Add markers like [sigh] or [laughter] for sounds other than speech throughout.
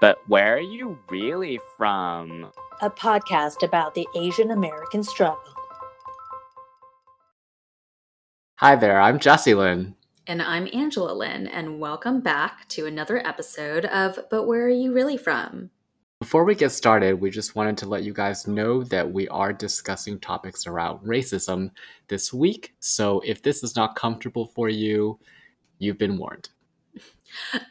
But where are you really from? A podcast about the Asian American struggle. Hi there, I'm Jesse Lynn. And I'm Angela Lynn, and welcome back to another episode of But Where Are You Really From? Before we get started, we just wanted to let you guys know that we are discussing topics around racism this week. So if this is not comfortable for you, you've been warned.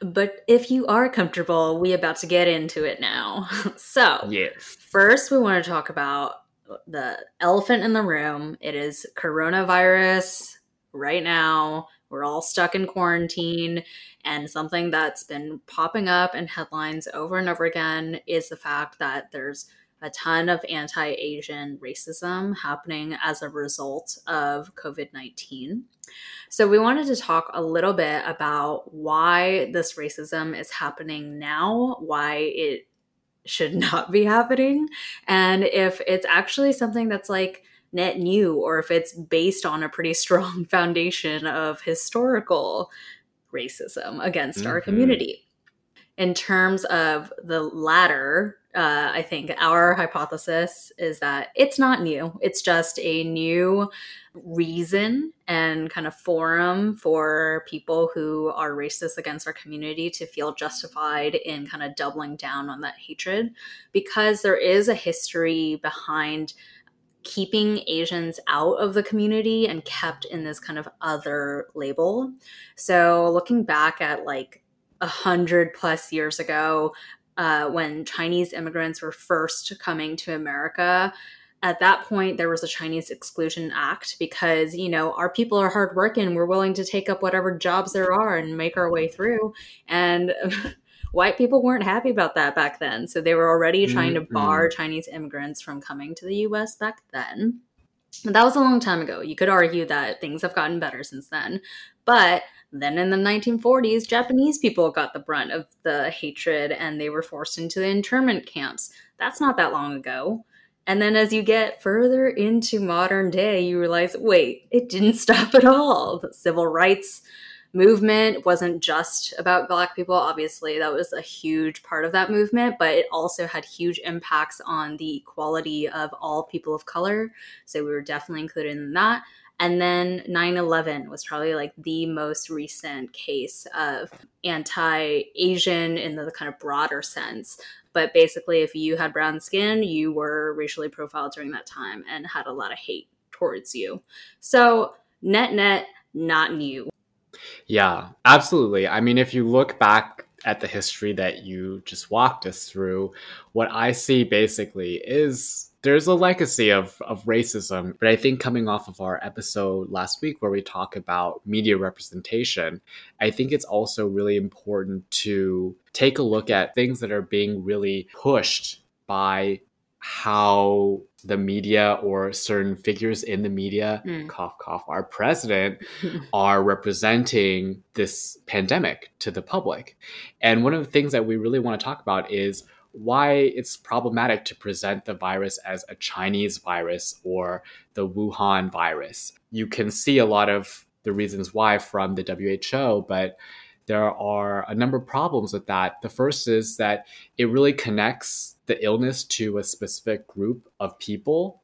But if you are comfortable, we about to get into it now. [laughs] so, yes. first we want to talk about the elephant in the room. It is coronavirus right now. We're all stuck in quarantine. And something that's been popping up in headlines over and over again is the fact that there's a ton of anti Asian racism happening as a result of COVID 19. So, we wanted to talk a little bit about why this racism is happening now, why it should [laughs] not be happening, and if it's actually something that's like net new or if it's based on a pretty [laughs] strong foundation of historical racism against mm-hmm. our community. In terms of the latter, uh, I think our hypothesis is that it's not new. It's just a new reason and kind of forum for people who are racist against our community to feel justified in kind of doubling down on that hatred because there is a history behind keeping Asians out of the community and kept in this kind of other label. So looking back at like a hundred plus years ago, uh, when Chinese immigrants were first coming to America, at that point there was a Chinese Exclusion Act because you know our people are hardworking, we're willing to take up whatever jobs there are and make our way through, and [laughs] white people weren't happy about that back then. So they were already trying mm-hmm. to bar Chinese immigrants from coming to the US back then. But that was a long time ago. You could argue that things have gotten better since then. But then in the 1940s, Japanese people got the brunt of the hatred and they were forced into the internment camps. That's not that long ago. And then as you get further into modern day, you realize wait, it didn't [laughs] stop at all. The civil rights movement wasn't just about black people obviously that was a huge part of that movement but it also had huge impacts on the equality of all people of color so we were definitely included in that and then 9-11 was probably like the most recent case of anti-asian in the kind of broader sense. But basically if you had brown skin you were racially profiled during that time and had a lot of hate towards you. So net net not new. Yeah, absolutely. I mean, if you look back at the history that you just walked us through, what I see basically is there's a legacy of, of racism. But I think coming off of our episode last week where we talk about media representation, I think it's also really important to take a look at things that are being really pushed by how the media or certain figures in the media, mm. cough, cough, our president, [laughs] are representing this pandemic to the public. And one of the things that we really want to talk about is why it's problematic to present the virus as a Chinese virus or the Wuhan virus. You can see a lot of the reasons why from the WHO, but there are a number of problems with that. The first is that it really connects the illness to a specific group of people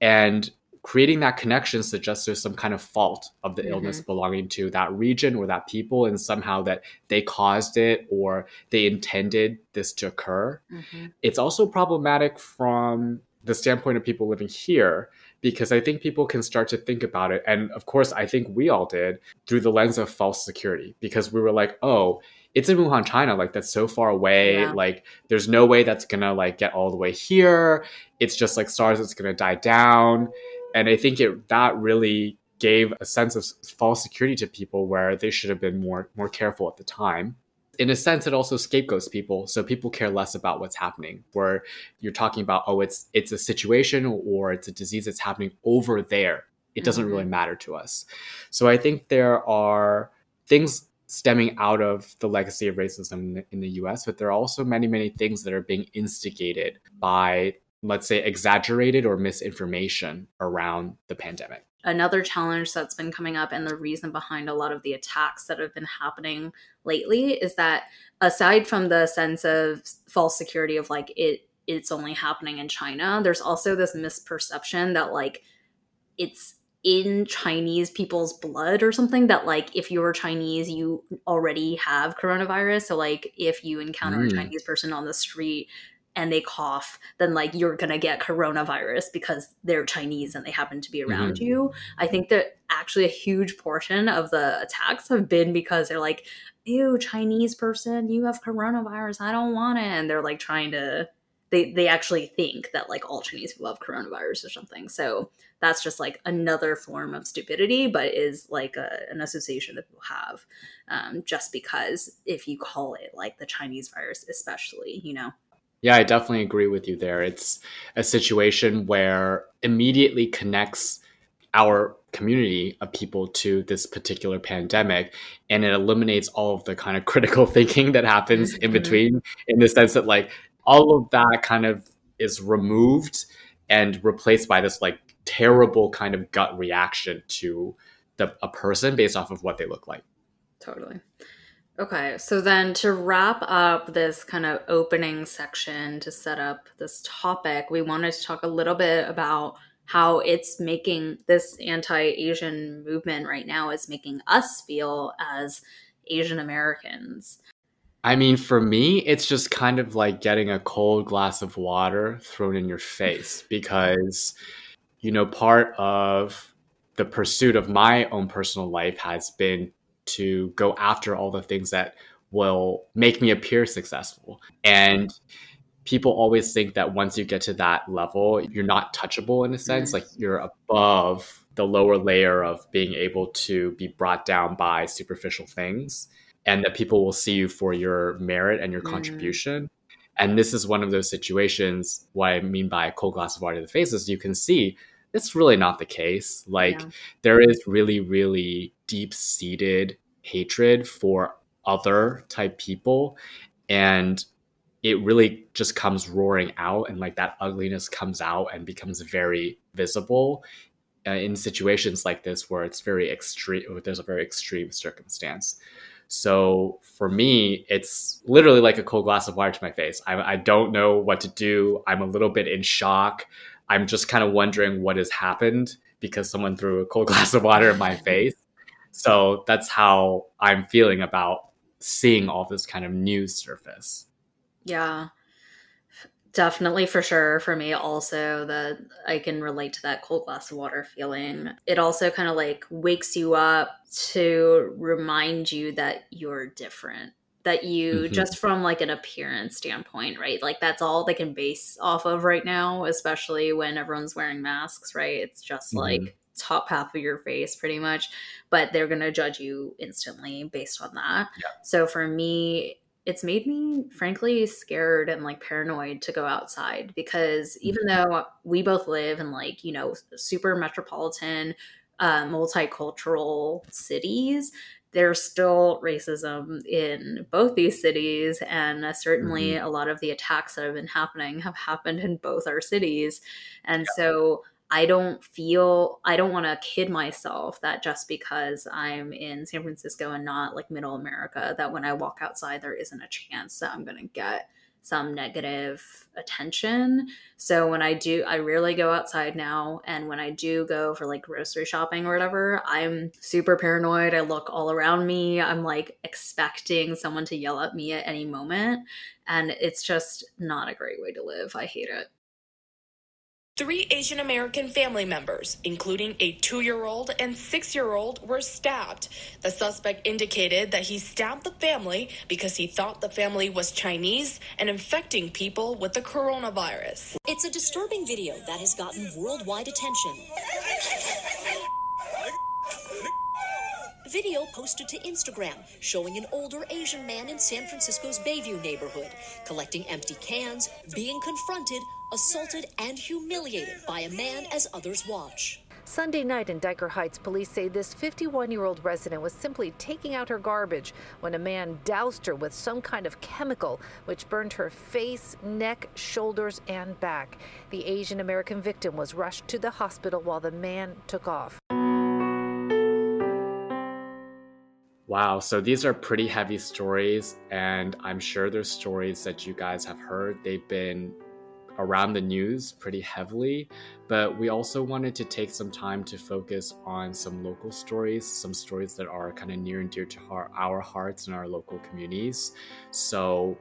and creating that connection suggests there's some kind of fault of the mm-hmm. illness belonging to that region or that people and somehow that they caused it or they intended this to occur mm-hmm. it's also problematic from the standpoint of people living here because I think people can start to think about it. And of course, I think we all did through the lens of false security because we were like, oh, it's in Wuhan, China. Like that's so far away. Yeah. Like there's no way that's gonna like get all the way here. It's just like SARS. It's gonna die down. And I think it that really gave a sense of false security to people where they should have been more more careful at the time. In a sense it also scapegoats people so people care less about what's happening. Where you're talking about oh it's it's a situation or it's a disease that's happening over there. It doesn't mm-hmm. really matter to us. So i think there are things stemming out of the legacy of racism in the us but there are also many many things that are being instigated by let's say exaggerated or misinformation around the pandemic another challenge that's been coming up and the reason behind a lot of the attacks that have been happening lately is that aside from the sense of false security of like it it's only happening in China, there's also this misperception that like it's in Chinese people's blood or something that like if you're Chinese you already have coronavirus so like if you encounter mm. a Chinese person on the street and they cough, then like you're gonna get coronavirus because they're Chinese and they happen to be around mm-hmm. you. I think that actually a huge portion of the attacks have been because they're like, ew, Chinese person, you have coronavirus, I don't want it. And they're like trying to they they actually think that like all Chinese people have coronavirus or something. So that's just like another form of stupidity, but is like a, an association that people have um, just because if you call it like the Chinese virus, especially, you know. Yeah, I definitely agree with you there. It's a situation where immediately connects our community of people to this particular pandemic and it eliminates all of the kind of [laughs] critical thinking that happens in mm-hmm. between in the sense that like all of that kind of is removed and replaced by this like terrible kind of gut reaction to the a person based off of what they look like totally Okay, so then to wrap up this kind of opening section to set up this topic, we wanted to talk a little bit about how it's making this anti Asian movement right now is making us feel as Asian Americans. I mean, for me, it's just kind of like getting a cold glass of water thrown in your face because, you know, part of the pursuit of my own personal life has been to go after all the things that will make me appear successful. And people always think that once you get to that level, you're not touchable in a sense, mm-hmm. like you're above the lower layer of being able to be brought down by superficial things and that people will see you for your merit and your mm-hmm. contribution. And this is one of those situations. What I mean by a cold glass of water to the face is you can see it's really not the case. Like yeah. there is really, really deep seated hatred for other type people. And it really just comes roaring out and like that ugliness comes out and becomes very visible uh, in situations like this where it's very extreme there's a very extreme circumstance so for me it's literally like a cold glass of water to my face I, I don't know what to do i'm a little bit in shock I'm just kind of wondering what has happened because someone threw a cold [laughs] glass of water in my face. So that's how I'm feeling about seeing all this kind of news surface. Yeah. Definitely for sure for me also that I can relate to that cold glass of water feeling. It also kind of like wakes you up to remind you that you're different that you mm-hmm. just from like an appearance standpoint right like that's all they can base off of right now especially when everyone's wearing masks right it's just mm-hmm. like top half of your face pretty much but they're going to judge you instantly based on that yeah. so for me it's made me frankly scared and like paranoid to go outside because even mm-hmm. though we both live in like you know super metropolitan uh, multicultural cities there's still racism in both these cities and uh, certainly mm-hmm. a lot of the attacks that have been happening have happened in both our cities and yeah. so i don't feel i don't want to kid myself that just because i'm in san francisco and not like middle america that when i walk outside there isn't a chance that i'm going to get some negative attention. So when I do, I rarely go outside now. And when I do go for like grocery shopping or whatever, I'm super paranoid. I look all around me. I'm like expecting someone to yell at me at any moment. And it's just not a great way to live. I hate it. Three Asian American family members, including a two year old and six year old, were stabbed. The suspect indicated that he stabbed the family because he thought the family was Chinese and infecting people with the coronavirus. It's a disturbing video that has gotten worldwide attention. Video posted to Instagram showing an older Asian man in San Francisco's Bayview neighborhood collecting empty cans, being confronted assaulted and humiliated by a man as others watch. Sunday night in Dyker Heights, police say this 51 year old resident was simply taking out her garbage when a man doused her with some kind of chemical, which burned her face, neck, shoulders, and back. The Asian American victim was rushed to the hospital while the man took off. Wow, so these are pretty heavy stories, and I'm sure there's stories that you guys have heard. They've been around the news pretty heavily, but we also wanted to take some time to focus on some local stories, some stories that are kind of near and dear to our, our hearts and our local communities. So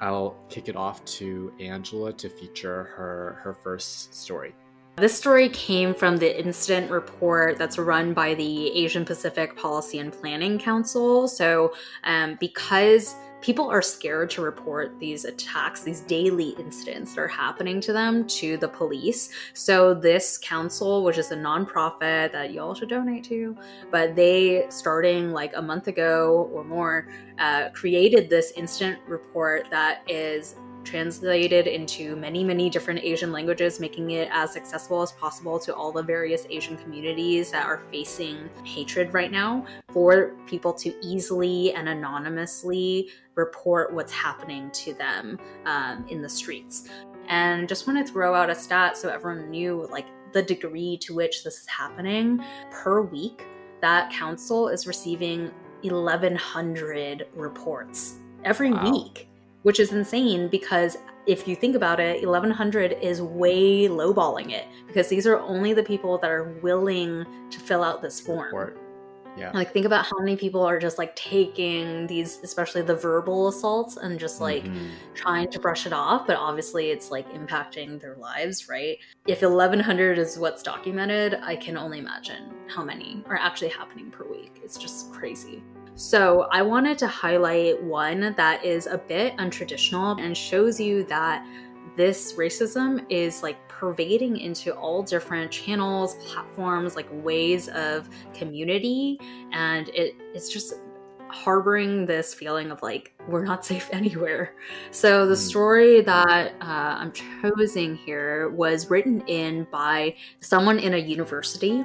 I'll kick it off to Angela to feature her her first story. This story came from the incident report that's run by the Asian Pacific Policy and Planning Council. So, um, because people are scared to report these attacks, these daily incidents that are happening to them to the police. So, this council, which is a nonprofit that y'all should donate to, but they, starting like a month ago or more, uh, created this incident report that is translated into many, many different Asian languages, making it as accessible as possible to all the various Asian communities that are facing hatred right now for people to easily and anonymously report what's happening to them um, in the streets. And just want to throw out a stat so everyone knew like the degree to which this is happening per week. That council is receiving 1,100 reports every Wow. week which is insane because if you think about it, 1100 is way lowballing it because these are only the people that are willing to fill out this form. Or, yeah. Like, think about how many people are just like taking these, especially the verbal assaults, and just like Mhm. trying to brush it off, but obviously it's like impacting their lives, right? If 1100 is what's documented, I can only imagine how many are actually happening per week. It's just crazy. So, I wanted to highlight one that is a bit untraditional and shows you that this racism is like pervading into all different channels, platforms, like ways of community, and it, it's just harboring this feeling of like we're not safe [laughs] anywhere. So the Mm. story that uh, I'm choosing here was written in by someone in a university,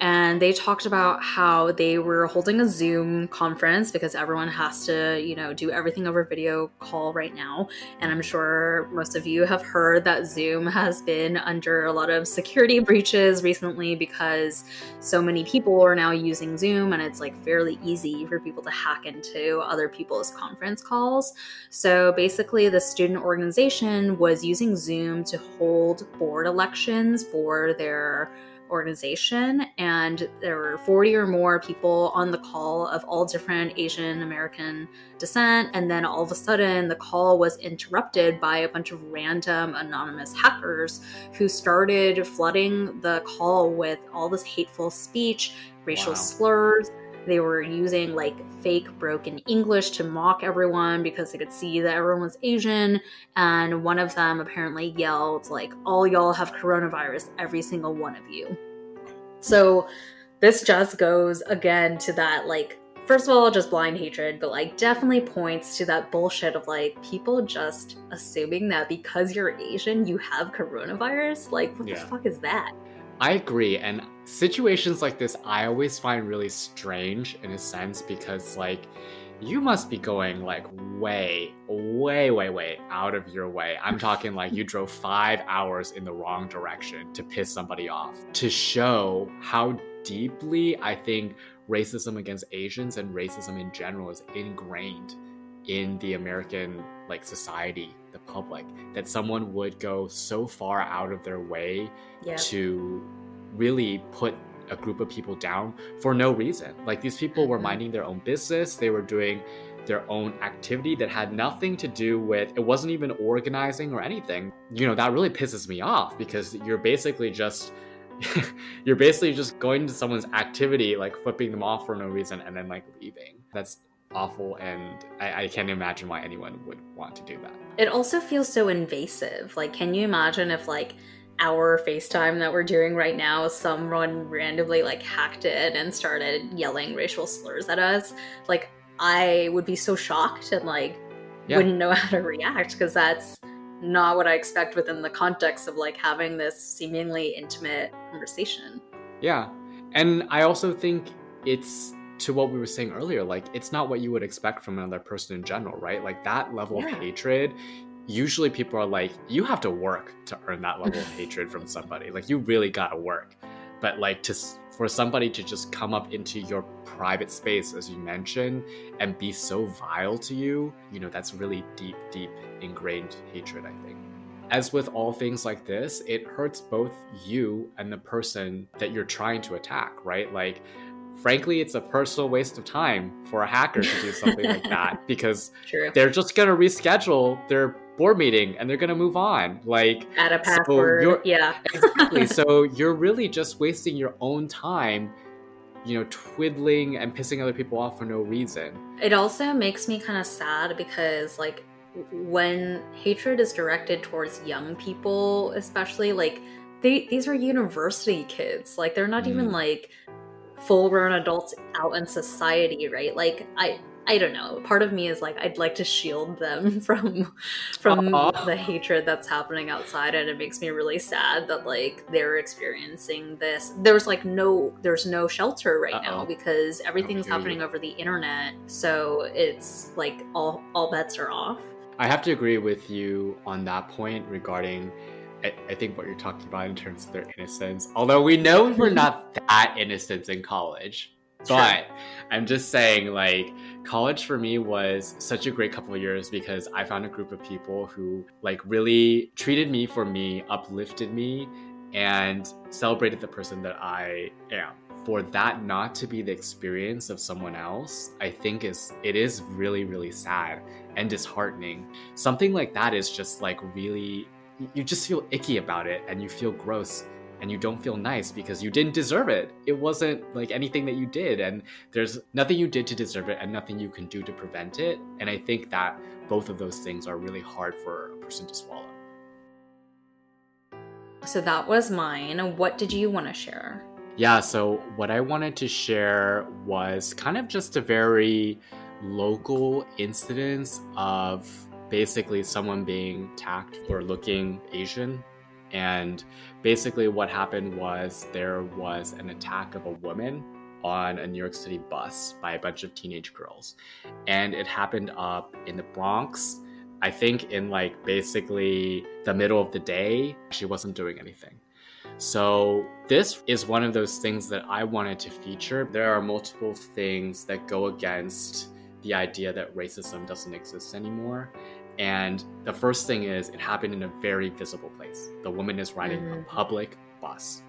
and they talked about how they were holding a Zoom conference because everyone has to, you know, do everything over video call right now. And I'm sure most of you have heard that Zoom has been under a lot of security [laughs] breaches recently because so many people are now using Zoom and it's like fairly easy for people to hack into other people's conference calls. So basically, the student organization was using Zoom to hold board elections for their organization and there were 40 or more people on the call of all different Asian American descent and then all of a sudden the call was interrupted by a bunch of random anonymous hackers who started flooding the call with all this hateful speech, racial Wow. slurs. They were using like fake broken English to mock everyone because they could see that everyone was Asian. And one of them apparently yelled, like, all y'all have coronavirus, every single one of you. So this just goes again to that, like, first of all, just blind hatred, but like definitely points to that bullshit of like people just assuming that because you're Asian, you have coronavirus. Like, what Yeah. the fuck is that? I agree. And situations like this, I always find really strange in a sense because, like, you must be going like way, way, way, way out of your way. I'm talking like you drove five hours in the wrong direction to piss somebody off to show how deeply I think racism against Asians and racism in general is ingrained in the American like society, the public, that someone would go so far out of their way Yeah. to really put a group of people down for no reason. Like these people were Mhm. minding their own business, they were doing their own activity that had nothing to do with it wasn't even organizing or anything. You know, that really pisses me off because you're basically just [laughs] you're basically just going to someone's activity, like flipping them off for no reason and then like leaving. That's awful and I, I can't imagine why anyone would want to do that. It also feels so invasive. Like, can you imagine if like our FaceTime that we're doing right now, someone randomly like hacked it and started yelling racial slurs at us? Like, I would be so shocked and like Yeah. wouldn't know [laughs] how to react because that's not what I expect within the context of like having this seemingly intimate conversation. Yeah. And I also think it's to what we were saying earlier, like it's not what you would expect from another person in general, right? Like that level Yeah. of hatred, usually people are like, you have to work to earn that level of [sighs] hatred from somebody. Like you really gotta work. But like to for somebody to just come up into your private space, as you mentioned, and be so vile to you, you know, that's really deep, deep ingrained hatred, I think. As with all things like this, it hurts both you and the person that you're trying to attack, right? Like, frankly, it's a personal waste of time for a hacker to do something like [laughs] that because True. they're just going to reschedule their board meeting and they're going to move on. Like, Add a so password. you're- yeah. [laughs] exactly. so you're really just wasting your own time, you know, twiddling and pissing other people off for no reason. It also makes me kind of sad because, like, when hatred is directed towards young people, especially, like, they, these are university kids. Like, they're not even Mm. like full grown adults out in society, right? Like, I. I don't know. Part of me is like I'd like to shield them [laughs] from from the hatred that's happening outside and it makes me really sad that like they're experiencing this. There's like no there's no shelter right now Uh-oh. because everything's happening over the internet. So it's like all all bets are off. I have to agree with you on that point regarding. I, I think what you're talking about in terms of their innocence. Although we know we're not that innocent in college, but I'm just saying, like, college for me was such a great couple of years because I found a group of people who, like, really treated me for me, uplifted me, and celebrated the person that I am. For that not to be the experience of someone else, I think is it is really, really sad and disheartening. Something like that is just like really you just feel icky about it and you feel gross and you don't feel nice because you didn't deserve it. It wasn't like anything that you did, and there's nothing you did to deserve it and nothing you can do to prevent it. And I think that both of those things are really hard for a person to swallow. So that was mine. What did you want to share? Yeah, so what I wanted to share was kind of just a very local incidence of basically someone being tacked for looking Asian. And basically, what happened was there was an attack of a woman on a New York City bus by a bunch of teenage girls. And it happened up in the Bronx. I think in like basically the middle of the day, she wasn't doing anything. So, this is one of those things that I wanted to feature. There are multiple things that go against the idea that racism doesn't exist anymore. And the first thing is, it happened in a very visible place. The woman is riding a Mhm. public bus.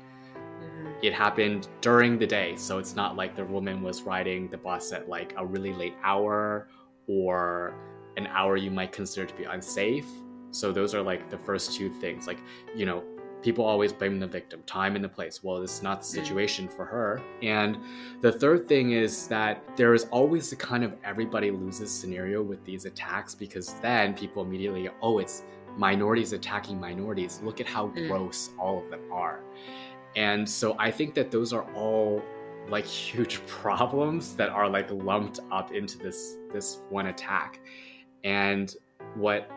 It happened during the day, so it's not like the woman was riding the bus at like a really late hour or an hour you might consider to be unsafe. So those are like the first two things. Like, you know, people always blame the victim, time and the place. Well, this is not the situation for her. And the third thing is that there is always the kind of everybody loses scenario with these attacks because then people immediately, oh, it's minorities attacking minorities. Look at how Mm. gross all of them are. And so I think that those are all like [laughs] huge problems that are like lumped up into this this one attack. And what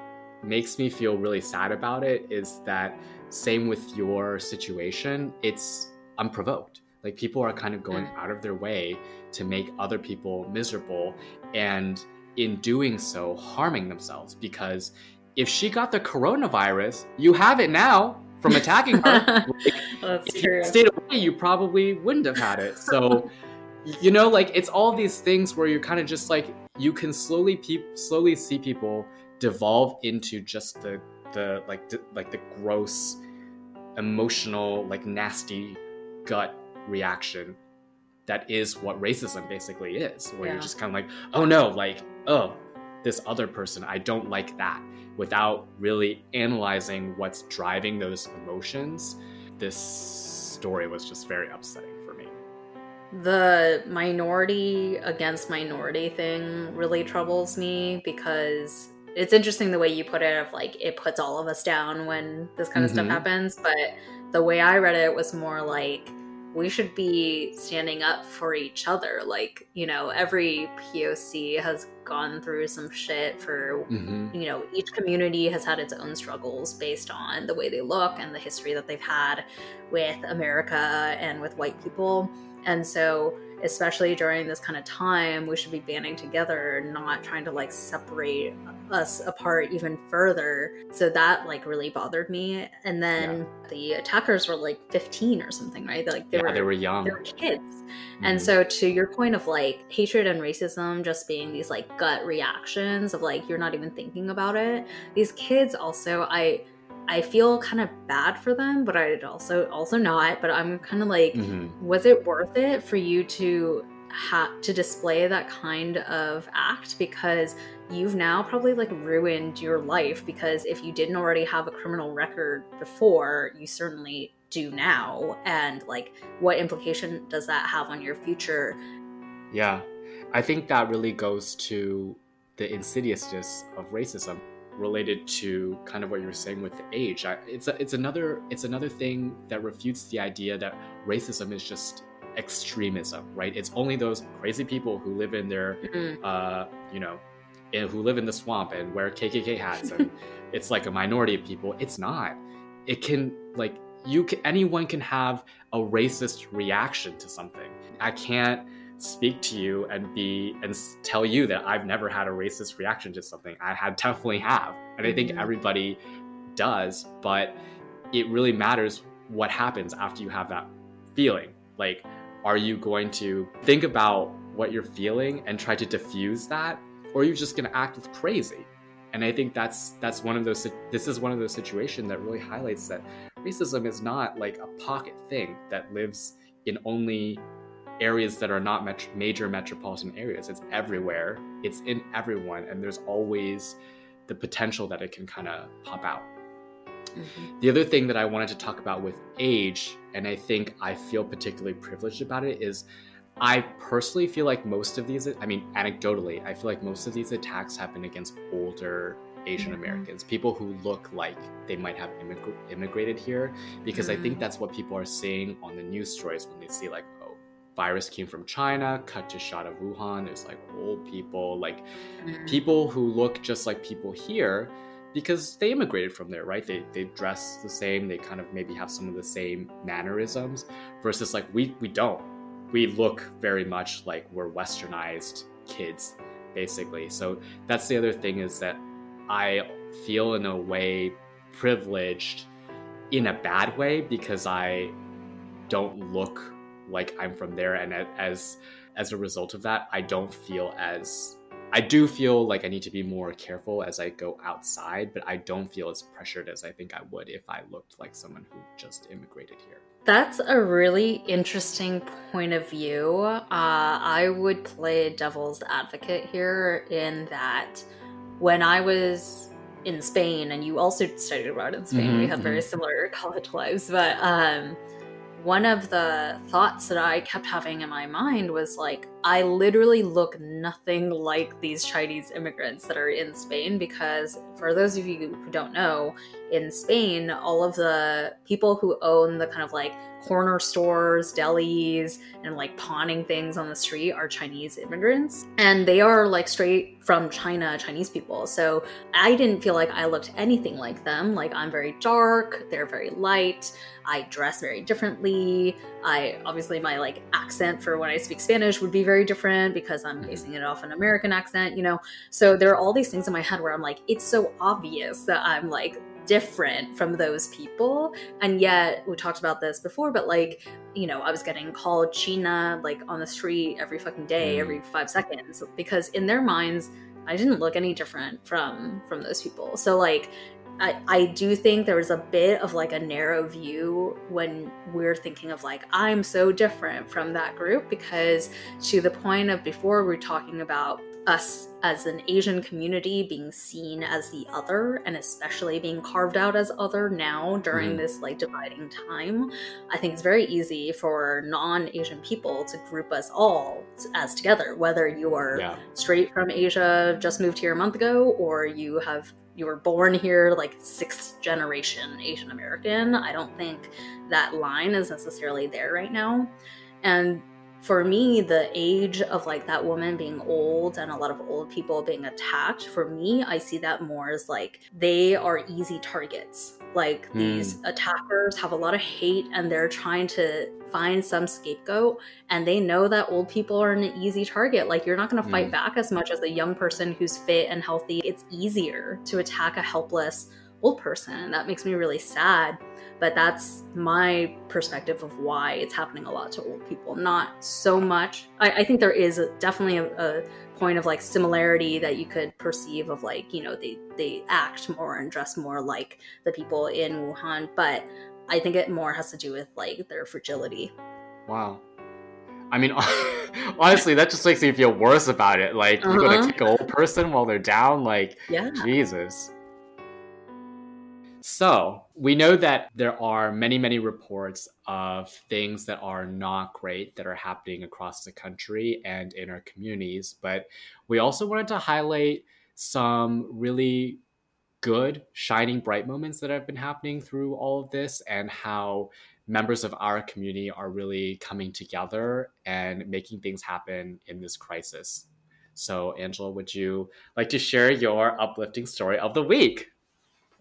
makes me feel really sad about it is that same with your situation, it's unprovoked. Like people are kind of going out of their way to make other people miserable and in doing so harming themselves because if she got the coronavirus, you have it now from attacking her. [laughs] Like, That's if true. you stayed away, you probably wouldn't have had it. So, you know, like it's all these things where you're kind of just like you can slowly peop slowly see people devolve into just the the like the, like the gross, emotional, like nasty gut reaction. That is what racism basically is, where Yeah. you're just kind of like, oh no, like oh, this other person, I don't like that, without really analyzing what's driving those emotions this story was just very upsetting for me. the minority against minority thing really troubles me because it's interesting the way you put it of like it puts all of us down when this kind of stuff Mhm. happens but the way i read it was more like we should be standing up for each other like you know every poc has gone through some shit for Mm-hmm. you know each community has had its own struggles based on the way they look and the history that they've had with america and with white people and so especially during this kind of time, we should be banding together, not trying to like separate us apart even further. So that like really bothered me. And then the attackers were like 15 or something, right? Like they yeah, were they were young. they were kids. And Mhm. so to your point of like hatred and racism just being these like gut reactions of like you're not even thinking about it. These kids also I I feel kind of bad for them, but I also also not, but I'm kind of like Mhm. was it worth it for you to have to display that kind of act? Because you've now probably like ruined your life because if you didn't already have a criminal record before you certainly do now and like what implication does that have on your future? Yeah, I think that really goes to the insidiousness of racism related to kind of what you were saying with the age. I, it's a, it's another it's another thing that refutes the idea that racism is just extremism, right? It's only those crazy people who live in their Mm. uh, you know, and who live in the swamp and wear KKK hats and [laughs] it's like a minority of people. It's not. It can like you can anyone can have a racist reaction to something. I can't speak to you and be and tell you that I've never had a racist reaction to something. I had definitely have. And I think Mhm. everybody does, but it really matters what happens after you have that feeling. Like are you going to think about what you're feeling and try to diffuse that or are you just going to act with crazy? And I think that's that's one of those this is one of those situations that really highlights that racism is not like a pocket thing that lives in only areas that are not met- major metropolitan areas. It's everywhere. It's in everyone and there's always the potential that it can kind of pop out. The other thing that I wanted to talk about with age, and I think I feel particularly privileged about it, is I personally feel like most of these, I mean, anecdotally, I feel like most of these attacks happen against older Asian Americans, people who look like they might have immig- immigrated here, because I think Mhm. that's what people are seeing on the news stories when they see, like, virus came from China, cut to shot of Wuhan, there's like old people, like Mm. people who look just like people here because they immigrated from there, right? They they dress the same, they kind of maybe have some of the same mannerisms versus like we we don't. We look very much like we're westernized kids basically. So that's the other thing is that I feel in a way privileged in a bad way because I don't look like I'm from there and as as a result of that, I don't feel as I do feel like I need to be more careful as I go outside, but I don't feel as pressured as I think I would if I looked like someone who just immigrated here. That's a really interesting point of view. Uh, I would play devil's advocate here in that when I was in Spain, and you also studied abroad in Spain, we Mhm, have very similar [laughs] college lives, but um, one of the thoughts that I kept having in my mind was like, I literally look nothing like these Chinese immigrants that are in Spain because, for those of you who don't know, in Spain, all of the people who own the kind of like corner stores, delis, and like pawning things on the street are Chinese immigrants. And they are like straight from China, Chinese people. So I didn't feel like I looked anything like them. Like I'm very dark, they're very light. I dress very differently. I obviously my like accent for when I speak Spanish would be very different because I'm mm-hmm. basing it off an American accent, you know. So there are all these things in my head where I'm like, it's so obvious that I'm like different from those people. And yet we talked about this before, but like, you know, I was getting called China like on the street every fucking day, Mm. every five seconds, because in their minds, I didn't look any different from from those people. So like I, I do think there was a bit of like a narrow view when we're thinking of like I'm so different from that group because to the point of before we're talking about us as an Asian community being seen as the other and especially being carved out as other now during Mhm. this like dividing time I think it's very easy for non-Asian people to group us all as together whether you are Yeah. straight from Asia, just moved here a month ago, or you have you were born here like sixth generation Asian American. I don't think that line is necessarily there right now. And for me, the age of like that woman being old and a lot of old people being attacked, for me, I see that more as like they are easy targets. Like these attackers have a lot of hate and they're trying to find some scapegoat and they know that old people are an easy target. Like you're not going to fight Mm. back as much as a young person who's fit and healthy. It's easier to attack a helpless old person. And that makes me really sad. But that's my perspective of why it's happening a lot to old people. Not so much. I, I think there is a, definitely a, a point of like similarity that you could perceive of like, you know, they, they act more and dress more like the people in Wuhan. But I think it more has to do with like their fragility. Wow. I mean, [laughs] honestly, that just makes me feel worse about it. Like, you're Uh-huh. gonna kick an old person while they're down? Like, Yeah. Jesus. So, we know that there are many, many reports of things that are not great that are happening across the country and in our communities, but we also wanted to highlight some really good, shining, bright moments that have been happening through all of this and how members of our community are really coming together and making things happen in this crisis. So, Angela, would you like to share your uplifting story of the week?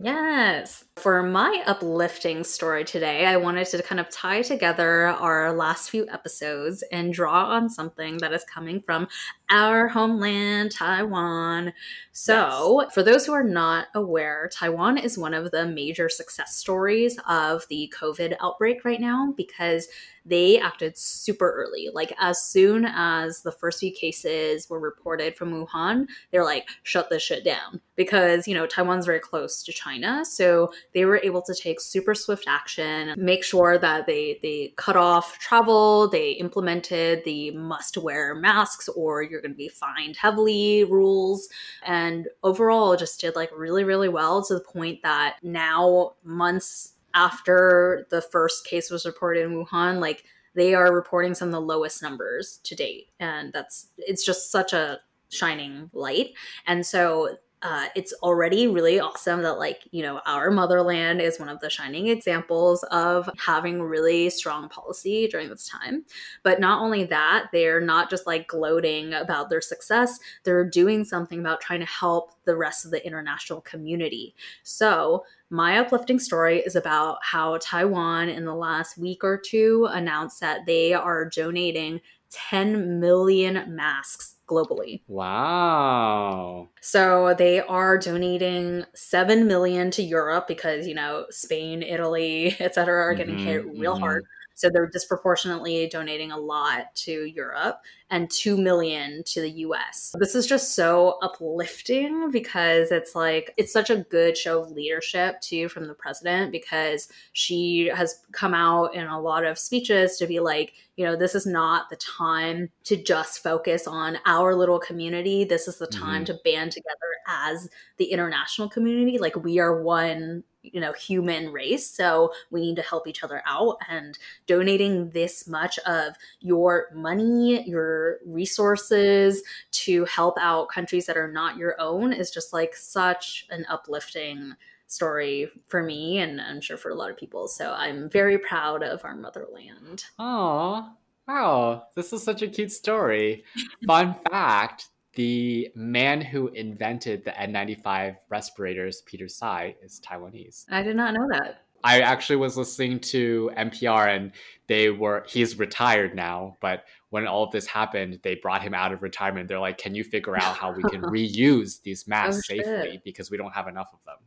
Yes. For my uplifting story today, I wanted to kind of tie together our last few episodes and draw on something that is coming from our homeland, Taiwan. So, for those who are not aware, Taiwan is one of the major success stories of the COVID outbreak right now because they acted super early. Like, as soon as the first few cases were reported from Wuhan, they're like, shut this shit down because, you know, Taiwan's very close to China. So they were able to take super swift action, make sure that they, they cut off travel, they implemented the must wear masks or you're going to be fined heavily rules. And overall, just did like really, really well to the point that now, months after the first case was reported in Wuhan, like they are reporting some of the lowest numbers to date. And that's, it's just such a shining light. And so uh, it's already really awesome that like you know our motherland is one of the shining examples of having really strong policy during this time. But not only that they're not just like gloating about their success they're doing something about trying to help the rest of the international community. So my uplifting story is about how taiwan in the last week or two announced that they are donating 10 million masks globally Wow. so they are donating 7 million to Europe because, you know, Spain, Italy, [laughs] etc. are getting Mhm, hit real mhm. hard. So they're disproportionately donating a lot to Europe and 2 million to the US. This is just so uplifting because it's like it's such a good show of leadership too from the president because she has come out in a lot of speeches to be like, you know, this is not the time to just focus on our little community. This is the time Mhm. to band together as the international community. Like we are one, you know, human race. So we need to help each other out and donating this much of your money, your resources to help out countries that are not your own is just like such an uplifting story for me and I'm sure for a lot of people. So I'm very proud of our motherland. Oh, wow. This is such a cute story. Fun [laughs] fact the man who invented the N95 respirators, Peter Tsai, is Taiwanese. I did not know that. I actually was listening to NPR and they were, he's retired now, but when all of this happened, they brought him out of retirement. They're like, can you figure out how we can [laughs] reuse these oh, masks Oh, safely because we don't have enough of them?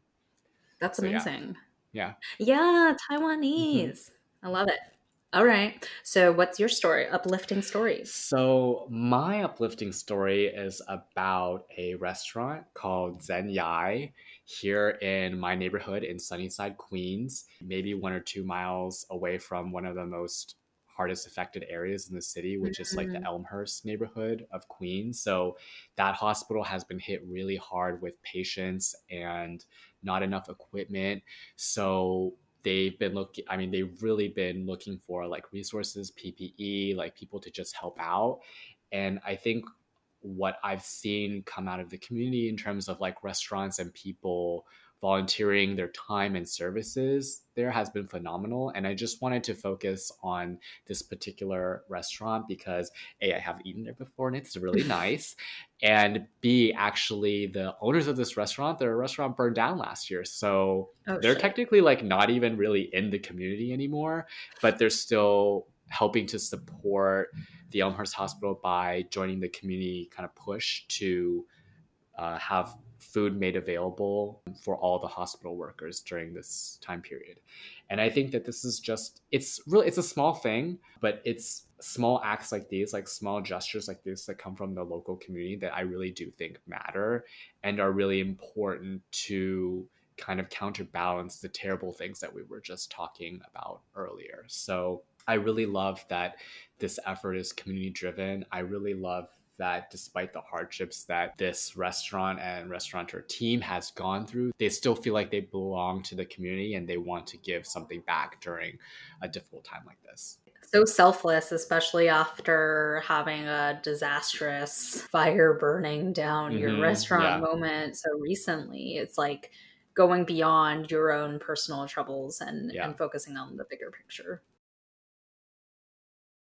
That's So, amazing. Yeah. Yeah, Taiwanese. Mm-hmm. I love it. All right. So, what's your story? Uplifting stories. So, my uplifting story is about a restaurant called Zen Yai here in my neighborhood in Sunnyside, Queens, maybe one or two miles away from one of the most hardest affected areas in the city, which is like the Mhm. Elmhurst neighborhood of Queens. So, that hospital has been hit really hard with patients and not enough equipment. So, they've been looking i mean they've really been looking for like resources ppe like people to just help out. And i think what I've seen come out of the community in terms of like restaurants and people volunteering their time and services there has been phenomenal. And I just wanted to focus on this particular restaurant because A, I have eaten there before and it's really [laughs] nice. And B, actually, the owners of this restaurant, their restaurant burned down last year. So oh, they're shit. technically like not even really in the community anymore, but they're still helping to support the Elmhurst Hospital by joining the community kind of push to uh, have food made available for all the hospital workers during this time period. And I think that this is just it's really it's a small thing, but it's small acts like these, like small gestures like this that come from the local community that I really do think matter and are really important to kind of counterbalance the terrible things that we were just talking about earlier. So I really love that this effort is community driven. I really love that despite the hardships that this restaurant and restaurateur team has gone through, they still feel like they belong to the community and they want to give something back during a difficult time like this. So selfless, especially after having a disastrous fire burning down mm-hmm. your restaurant yeah. moment so recently. It's like going beyond your own personal troubles and, yeah. and focusing on the bigger picture.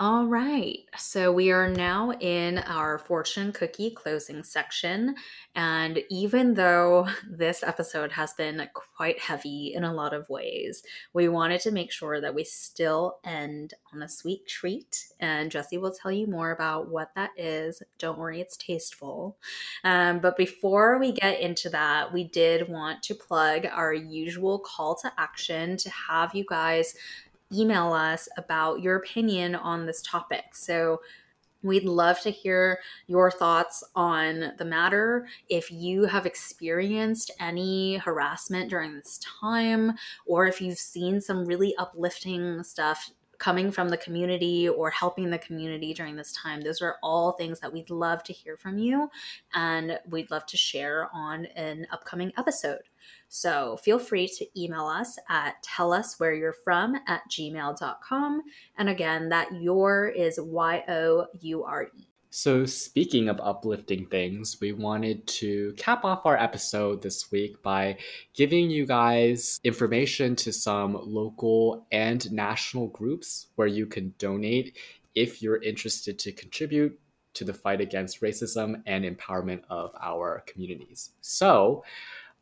All right. So we are now in our fortune cookie closing section. And even though [laughs] this episode has been quite heavy in a lot of ways, we wanted to make sure that we still end on a sweet treat. And Jesse will tell you more about what that is. Don't worry, it's tasteful. Um, but before we get into that, we did want to plug our usual call to action to have you guys email us about your opinion on this topic. So We'd love to hear your thoughts on the matter. If you have experienced any harassment during this time, or if you've seen some really uplifting stuff coming from the community or helping the community during this time, those are all things that we'd love to hear from you and we'd love to share on an upcoming episode. So feel free to email us at tell us where you're from at gmail.com. And again, that your is Y O U R E. So, speaking of uplifting things, we wanted to cap off our episode this week by giving you guys information to some local and national groups where you can donate if you're interested to contribute to the fight against racism and empowerment of our communities. So,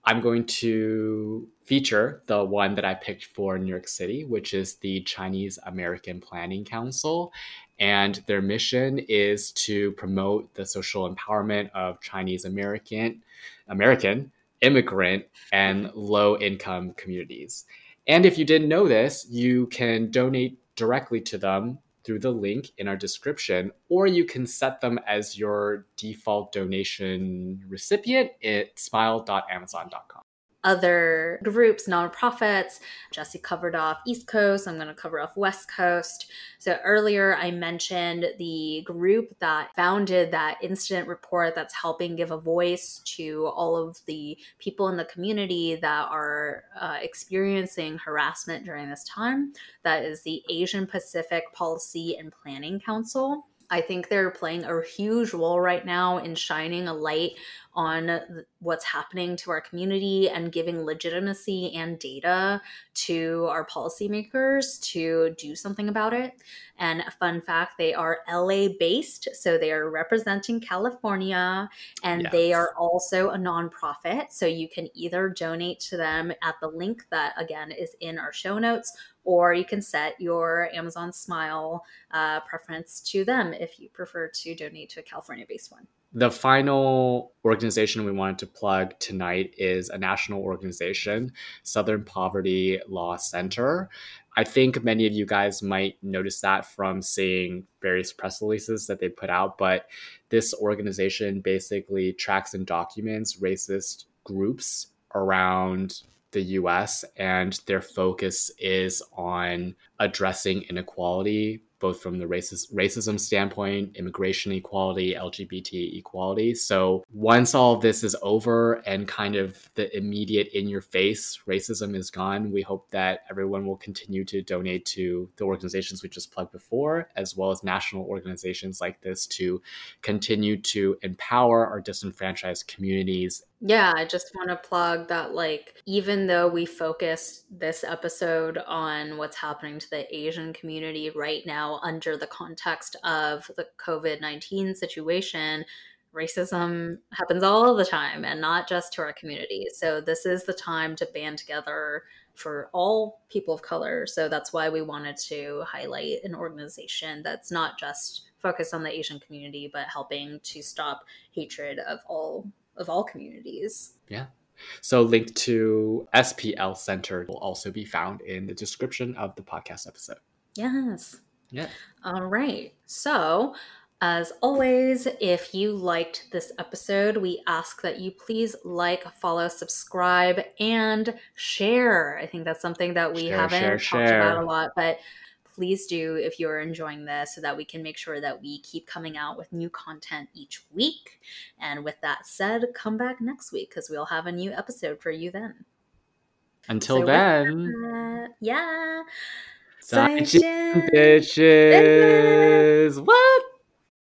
I'm going to feature the one that I picked for New York City, which is the Chinese American Planning Council. And their mission is to promote the social empowerment of Chinese American, American, immigrant, and low income communities. And if you didn't know this, you can donate directly to them through the link in our description, or you can set them as your default donation recipient at smile.amazon.com other groups, nonprofits. Jesse covered off East Coast. I'm going to cover off West Coast. So earlier I mentioned the group that founded that incident report that's helping give a voice to all of the people in the community that are uh, experiencing harassment during this time. That is the Asian Pacific Policy and Planning Council. I think they're playing a huge role right now in shining a light on what's happening to our community and giving legitimacy and data to our policymakers to do something about it. And a fun fact, they are LA based, so they are representing California and yes. they are also a nonprofit. So you can either donate to them at the link that again is in our show notes or you can set your Amazon Smile uh, preference to them if you prefer to donate to a California based one. the final organization we wanted to plug tonight is a national organization, Southern Poverty Law Center. I think many of you guys might notice that from seeing various press releases that they put out, but this organization basically tracks and documents racist groups around the US, and their focus is on addressing inequality both from the racist, racism standpoint, immigration equality, LGBT equality. So once all this is over and kind of the immediate in your face racism is gone, we hope that everyone will continue to donate to the organizations we just plugged before, as well as national organizations like this to continue to empower our disenfranchised communities yeah, I just want to plug that, like, even though we focused this episode on what's happening to the Asian community right now under the context of the COVID 19 situation, racism happens all the time and not just to our community. So, this is the time to band together for all people of color. So, that's why we wanted to highlight an organization that's not just focused on the Asian community, but helping to stop hatred of all of all communities. Yeah. So, link to SPL Center will also be found in the description of the podcast episode. Yes. Yeah. All right. So, as always, if you liked this episode, we ask that you please like, follow, subscribe, and share. I think that's something that we Share, haven't share, talked share. about a lot, but please do if you're enjoying this so that we can make sure that we keep coming out with new content each week. And with that said, come back next week because we'll have a new episode for you then. Until So then, Uh, yeah. Side bitches. What?